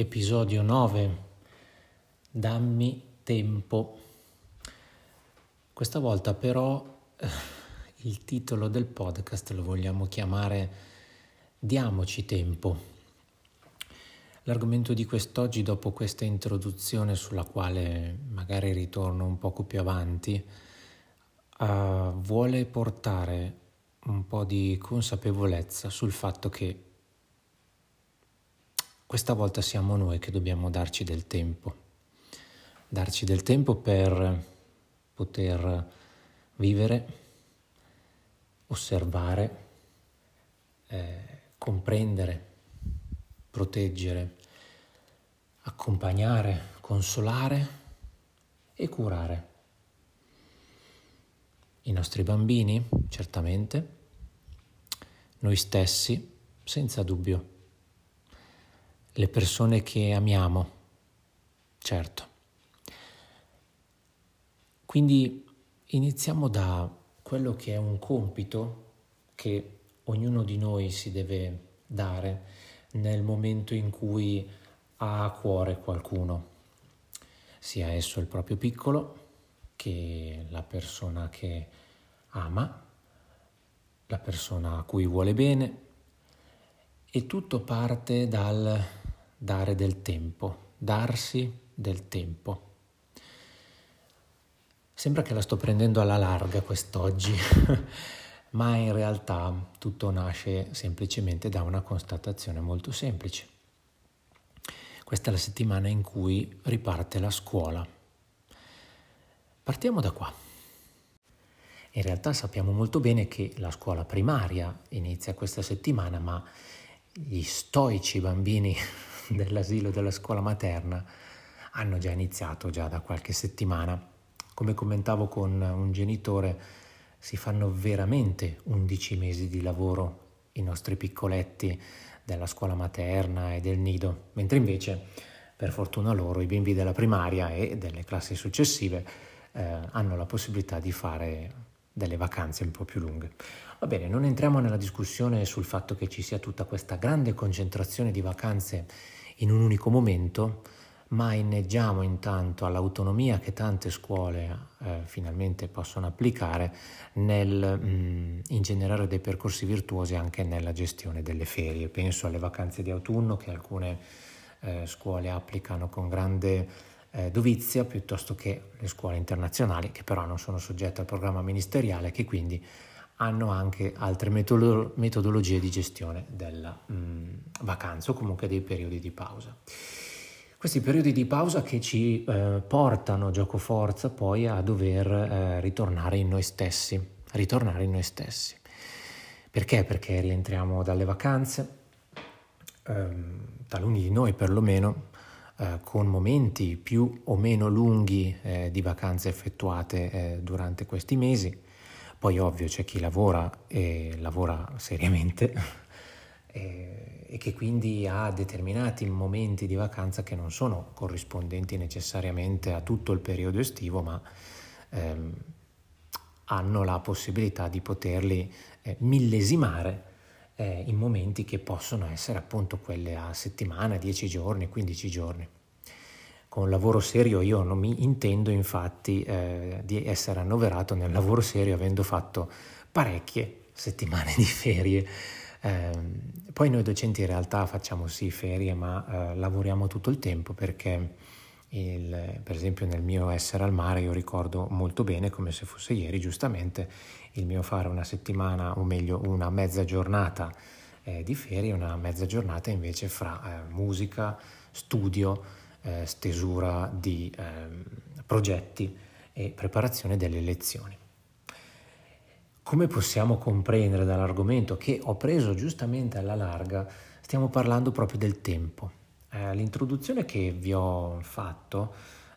Episodio 9, dammi tempo. Questa volta però eh, il titolo del podcast lo vogliamo chiamare Diamoci tempo. L'argomento di quest'oggi, dopo questa introduzione sulla quale magari ritorno un poco più avanti, uh, vuole portare un po' di consapevolezza sul fatto che questa volta siamo noi che dobbiamo darci del tempo, darci del tempo per poter vivere, osservare, eh, comprendere, proteggere, accompagnare, consolare e curare. I nostri bambini, certamente, noi stessi, senza dubbio le persone che amiamo, certo. Quindi iniziamo da quello che è un compito che ognuno di noi si deve dare nel momento in cui ha a cuore qualcuno, sia esso il proprio piccolo che la persona che ama, la persona a cui vuole bene, e tutto parte dal dare del tempo, darsi del tempo. Sembra che la sto prendendo alla larga quest'oggi, ma in realtà tutto nasce semplicemente da una constatazione molto semplice. Questa è la settimana in cui riparte la scuola. Partiamo da qua. In realtà sappiamo molto bene che la scuola primaria inizia questa settimana, ma gli stoici bambini dell'asilo della scuola materna hanno già iniziato già da qualche settimana. Come commentavo con un genitore, si fanno veramente 11 mesi di lavoro i nostri piccoletti della scuola materna e del nido, mentre invece, per fortuna loro, i bimbi della primaria e delle classi successive eh, hanno la possibilità di fare delle vacanze un po' più lunghe. Va bene, non entriamo nella discussione sul fatto che ci sia tutta questa grande concentrazione di vacanze in un unico momento, ma inneggiamo intanto all'autonomia che tante scuole eh, finalmente possono applicare nel mh, ingenerare dei percorsi virtuosi anche nella gestione delle ferie. Penso alle vacanze di autunno che alcune eh, scuole applicano con grande eh, dovizia piuttosto che le scuole internazionali che però non sono soggette al programma ministeriale che quindi hanno anche altre metodolo- metodologie di gestione della mh, mm, vacanza o comunque dei periodi di pausa. Questi periodi di pausa che ci eh, portano gioco forza poi a dover eh, ritornare in noi stessi, ritornare in noi stessi. Perché? Perché rientriamo dalle vacanze, ehm, taluni di noi perlomeno, eh, con momenti più o meno lunghi eh, di vacanze effettuate eh, durante questi mesi, poi ovvio c'è chi lavora e lavora seriamente e, e che quindi ha determinati momenti di vacanza che non sono corrispondenti necessariamente a tutto il periodo estivo, ma ehm, hanno la possibilità di poterli eh, millesimare eh, in momenti che possono essere appunto quelle a settimana, 10 giorni, 15 giorni. Con lavoro serio io non mi intendo infatti eh, di essere annoverato nel lavoro serio avendo fatto parecchie settimane di ferie. Eh, poi noi docenti in realtà facciamo sì ferie ma eh, lavoriamo tutto il tempo perché il, per esempio nel mio essere al mare io ricordo molto bene come se fosse ieri giustamente il mio fare una settimana o meglio una mezza giornata eh, di ferie una mezza giornata invece fra eh, musica, studio, eh, stesura di eh, progetti e preparazione delle lezioni. Come possiamo comprendere dall'argomento che ho preso giustamente alla larga, stiamo parlando proprio del tempo. Eh, l'introduzione che vi ho fatto,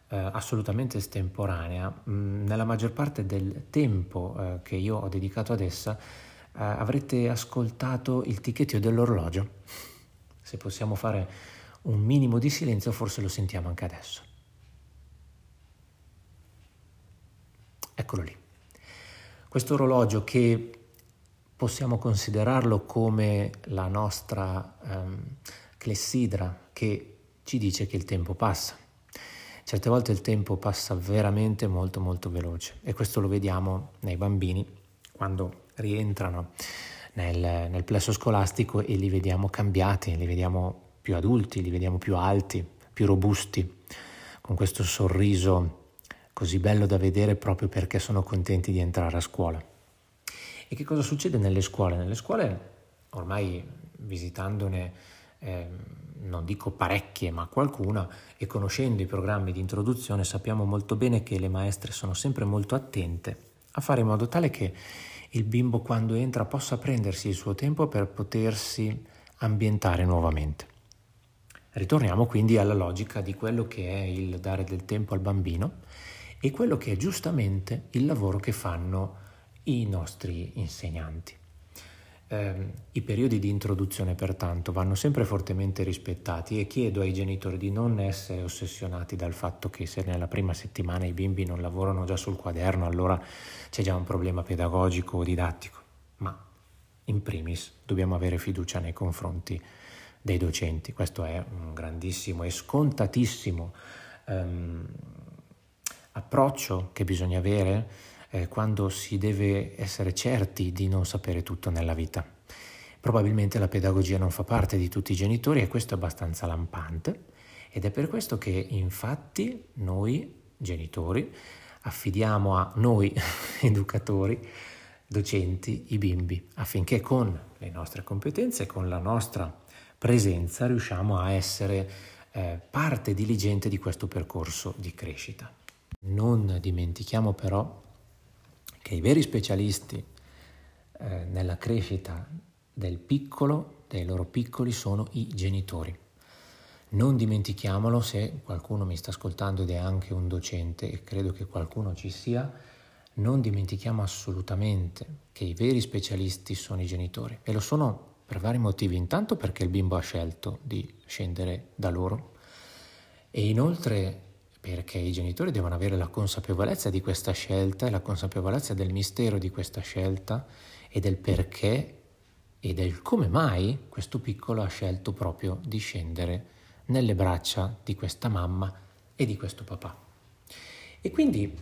eh, assolutamente estemporanea, mh, mm, nella maggior parte del tempo eh, che io ho dedicato ad essa, eh, avrete ascoltato il ticchettio dell'orologio. Se possiamo fare un minimo di silenzio forse lo sentiamo anche adesso. Eccolo lì. Questo orologio che possiamo considerarlo come la nostra um, clessidra che ci dice che il tempo passa. Certe volte il tempo passa veramente molto molto veloce e questo lo vediamo nei bambini quando rientrano nel, nel plesso scolastico e li vediamo cambiati, li vediamo più adulti, li vediamo più alti, più robusti, con questo sorriso così bello da vedere proprio perché sono contenti di entrare a scuola. E che cosa succede nelle scuole? Nelle scuole, ormai visitandone, eh, non dico parecchie, ma qualcuna, e conoscendo i programmi di introduzione, sappiamo molto bene che le maestre sono sempre molto attente a fare in modo tale che il bimbo quando entra possa prendersi il suo tempo per potersi ambientare nuovamente. Ritorniamo quindi alla logica di quello che è il dare del tempo al bambino e quello che è giustamente il lavoro che fanno i nostri insegnanti. Eh, I periodi di introduzione pertanto vanno sempre fortemente rispettati e chiedo ai genitori di non essere ossessionati dal fatto che se nella prima settimana i bimbi non lavorano già sul quaderno allora c'è già un problema pedagogico o didattico, ma in primis dobbiamo avere fiducia nei confronti dei docenti. Questo è un grandissimo e scontatissimo um, approccio che bisogna avere eh, quando si deve essere certi di non sapere tutto nella vita. Probabilmente la pedagogia non fa parte di tutti i genitori e questo è abbastanza lampante ed è per questo che infatti noi genitori affidiamo a noi educatori docenti i bimbi affinché con le nostre competenze, con la nostra presenza riusciamo a essere eh, parte diligente di questo percorso di crescita. Non dimentichiamo però che i veri specialisti eh, nella crescita del piccolo, dei loro piccoli, sono i genitori. Non dimentichiamolo se qualcuno mi sta ascoltando ed è anche un docente e credo che qualcuno ci sia, non dimentichiamo assolutamente che i veri specialisti sono i genitori e lo sono per vari motivi, intanto perché il bimbo ha scelto di scendere da loro e inoltre perché i genitori devono avere la consapevolezza di questa scelta e la consapevolezza del mistero di questa scelta e del perché e del come mai questo piccolo ha scelto proprio di scendere nelle braccia di questa mamma e di questo papà. E quindi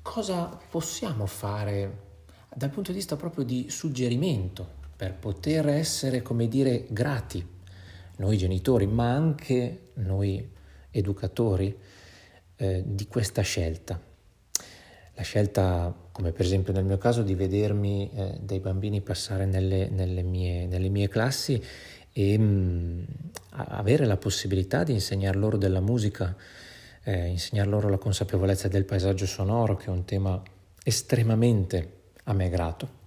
cosa possiamo fare dal punto di vista proprio di suggerimento per poter essere, come dire, grati, noi genitori, ma anche noi educatori, eh, di questa scelta. La scelta, come per esempio nel mio caso, di vedermi eh, dei bambini passare nelle, nelle, mie, nelle mie, classi e mh, mm, avere la possibilità di insegnar loro della musica, eh, insegnar loro la consapevolezza del paesaggio sonoro, che è un tema estremamente a me grato.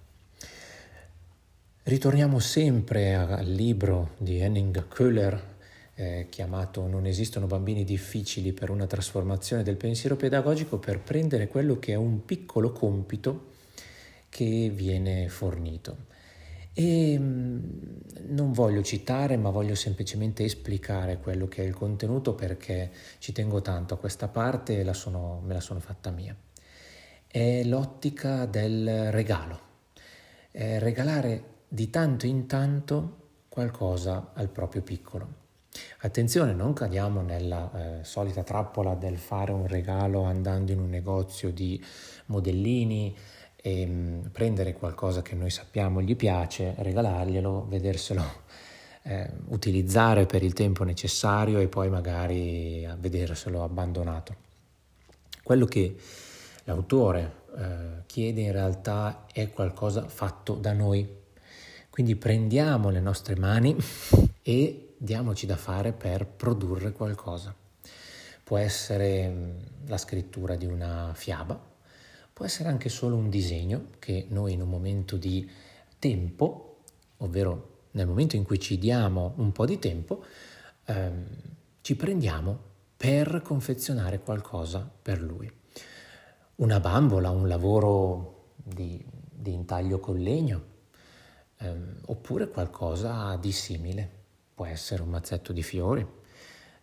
Ritorniamo sempre al libro di Henning Köhler eh, chiamato Non esistono bambini difficili per una trasformazione del pensiero pedagogico per prendere quello che è un piccolo compito che viene fornito. E mm, non voglio citare, ma voglio semplicemente esplicare quello che è il contenuto perché ci tengo tanto a questa parte e la sono, me la sono fatta mia. È l'ottica del regalo. È regalare di tanto in tanto qualcosa al proprio piccolo. Attenzione, non cadiamo nella eh, solita trappola del fare un regalo andando in un negozio di modellini e mh, mm, prendere qualcosa che noi sappiamo gli piace, regalarglielo, vederselo eh, utilizzare per il tempo necessario e poi magari vederselo abbandonato. Quello che l'autore eh, chiede in realtà è qualcosa fatto da noi, quindi prendiamo le nostre mani e diamoci da fare per produrre qualcosa. Può essere mm, la scrittura di una fiaba, può essere anche solo un disegno che noi in un momento di tempo, ovvero nel momento in cui ci diamo un po' di tempo, ehm, ci prendiamo per confezionare qualcosa per lui. Una bambola, un lavoro di, di intaglio con legno, ehm, oppure qualcosa di simile. Può essere un mazzetto di fiori,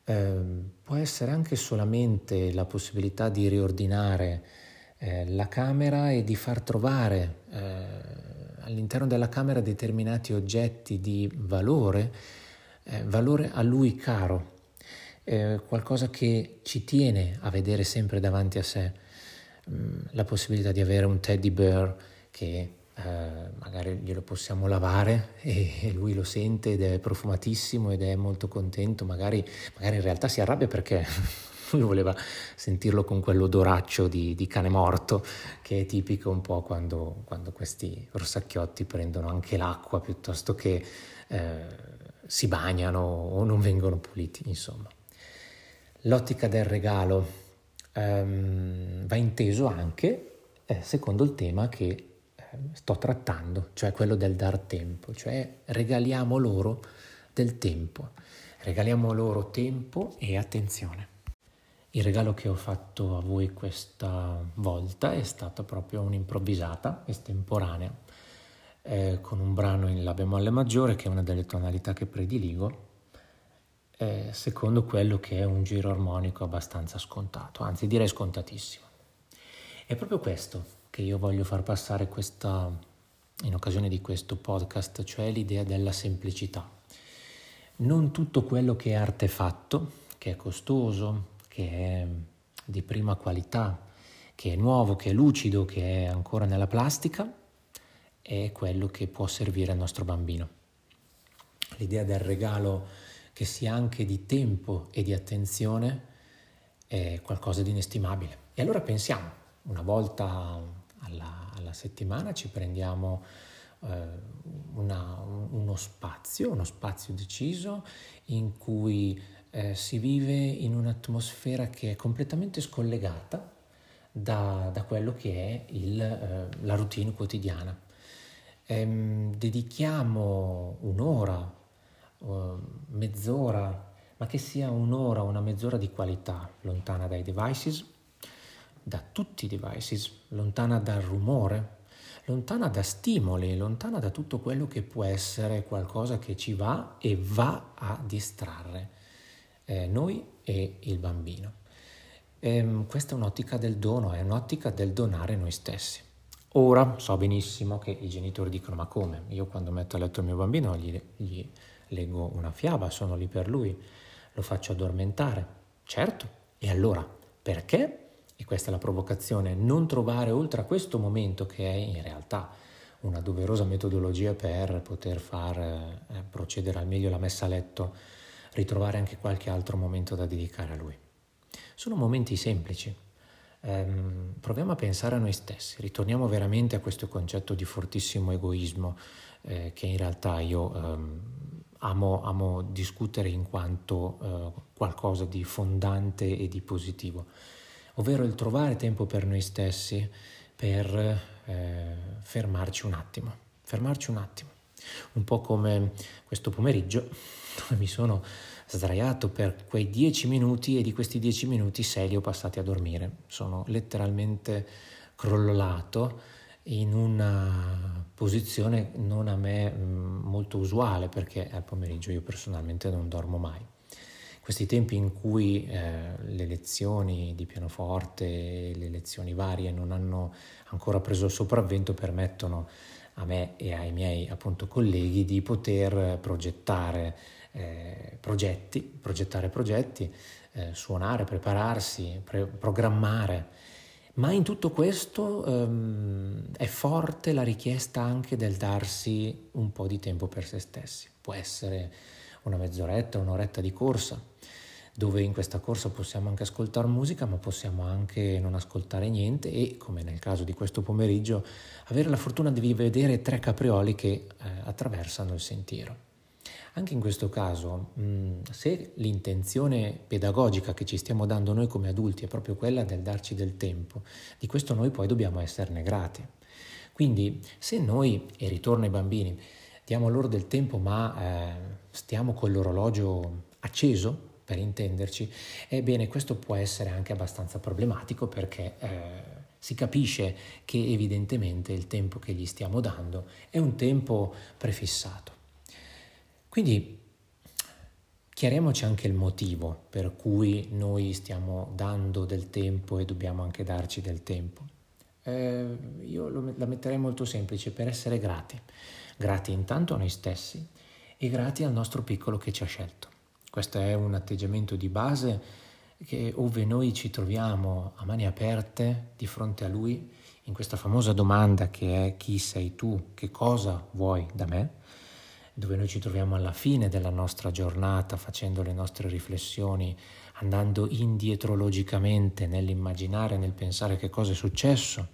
ehm, può essere anche solamente la possibilità di riordinare eh, la camera e di far trovare eh, all'interno della camera determinati oggetti di valore, eh, valore a lui caro. eh, qualcosa che ci tiene a vedere sempre davanti a sé, mm, la possibilità di avere un teddy bear che eh, magari glielo possiamo lavare e, lui lo sente ed è profumatissimo ed è molto contento, magari, magari in realtà si arrabbia perché lui voleva sentirlo con quell'odoraccio di, di, cane morto che è tipico un po' quando, quando questi rossacchiotti prendono anche l'acqua piuttosto che eh, si bagnano o non vengono puliti, insomma. L'ottica del regalo ehm, va inteso anche eh, secondo il tema che sto trattando, cioè quello del dar tempo, cioè regaliamo loro del tempo, regaliamo loro tempo e attenzione. Il regalo che ho fatto a voi questa volta è stata proprio un'improvvisata, estemporanea, eh, con un brano in La bemolle maggiore, che è una delle tonalità che prediligo, eh, secondo quello che è un giro armonico abbastanza scontato, anzi direi scontatissimo. È proprio questo che io voglio far passare questa, in occasione di questo podcast, cioè l'idea della semplicità. Non tutto quello che è artefatto, che è costoso, che è di prima qualità, che è nuovo, che è lucido, che è ancora nella plastica, è quello che può servire al nostro bambino. L'idea del regalo che sia anche di tempo e di attenzione è qualcosa di inestimabile. E allora pensiamo, una volta alla, alla settimana ci prendiamo eh, una, uno spazio, uno spazio deciso in cui eh, si vive in un'atmosfera che è completamente scollegata da, da quello che è il, eh, la routine quotidiana. Ehm, dedichiamo un'ora, mezz'ora, ma che sia un'ora, una mezz'ora di qualità lontana dai devices, da tutti i devices, lontana dal rumore, lontana da stimoli, lontana da tutto quello che può essere qualcosa che ci va e va a distrarre eh, noi e il bambino. E, ehm, questa è un'ottica del dono, è un'ottica del donare noi stessi. Ora so benissimo che i genitori dicono ma come? Io quando metto a letto il mio bambino gli, gli leggo una fiaba, sono lì per lui, lo faccio addormentare. Certo, e allora perché e questa è la provocazione, non trovare oltre a questo momento che è in realtà una doverosa metodologia per poter far eh, procedere al meglio la messa a letto, ritrovare anche qualche altro momento da dedicare a lui. Sono momenti semplici. Ehm, proviamo a pensare a noi stessi, ritorniamo veramente a questo concetto di fortissimo egoismo eh, che in realtà io ehm, amo, amo, discutere in quanto eh, qualcosa di fondante e di positivo ovvero il trovare tempo per noi stessi, per eh, fermarci un attimo, fermarci un attimo. Un po' come questo pomeriggio dove mi sono sdraiato per quei dieci minuti e di questi dieci minuti sei li ho passati a dormire. Sono letteralmente crollato in una posizione non a me mm, molto usuale perché al pomeriggio io personalmente non dormo mai questi tempi in cui eh, le lezioni di pianoforte, le lezioni varie non hanno ancora preso il sopravvento permettono a me e ai miei appunto colleghi di poter progettare eh, progetti, progettare progetti, eh, suonare, prepararsi, pre- programmare. Ma in tutto questo ehm, è forte la richiesta anche del darsi un po' di tempo per se stessi. Può essere una mezz'oretta, un'oretta di corsa, dove in questa corsa possiamo anche ascoltare musica, ma possiamo anche non ascoltare niente e, come nel caso di questo pomeriggio, avere la fortuna di vedere tre caprioli che eh, attraversano il sentiero. Anche in questo caso, mh, se l'intenzione pedagogica che ci stiamo dando noi come adulti è proprio quella del darci del tempo, di questo noi poi dobbiamo esserne grati. Quindi se noi, e ritorno ai bambini, diamo loro del tempo ma eh, stiamo con l'orologio acceso, per intenderci, ebbene questo può essere anche abbastanza problematico perché eh, si capisce che evidentemente il tempo che gli stiamo dando è un tempo prefissato. Quindi chiariamoci anche il motivo per cui noi stiamo dando del tempo e dobbiamo anche darci del tempo. Eh, io lo, la metterei molto semplice, per essere grati. Grati intanto a noi stessi e grati al nostro piccolo che ci ha scelto. Questo è un atteggiamento di base che ove noi ci troviamo a mani aperte di fronte a Lui, in questa famosa domanda che è chi sei tu, che cosa vuoi da me, dove noi ci troviamo alla fine della nostra giornata facendo le nostre riflessioni, andando indietrologicamente nell'immaginare, nel pensare che cosa è successo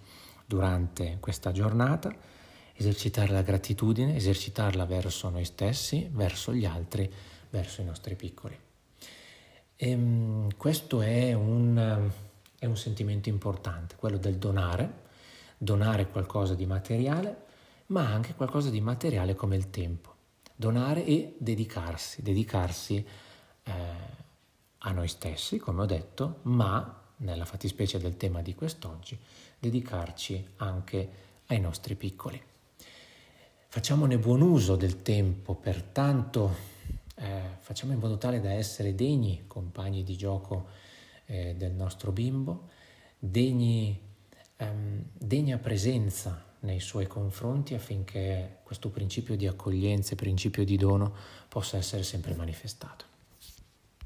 durante questa giornata, esercitare la gratitudine, esercitarla verso noi stessi, verso gli altri, verso i nostri piccoli. E, ehm, questo è un, è un sentimento importante, quello del donare, donare qualcosa di materiale, ma anche qualcosa di materiale come il tempo donare e dedicarsi, dedicarsi eh, a noi stessi, come ho detto, ma nella fattispecie del tema di quest'oggi, dedicarci anche ai nostri piccoli. Facciamone buon uso del tempo, pertanto eh, facciamo in modo tale da essere degni compagni di gioco eh, del nostro bimbo, degni, ehm, degna presenza nei suoi confronti affinché questo principio di accoglienza e principio di dono possa essere sempre manifestato.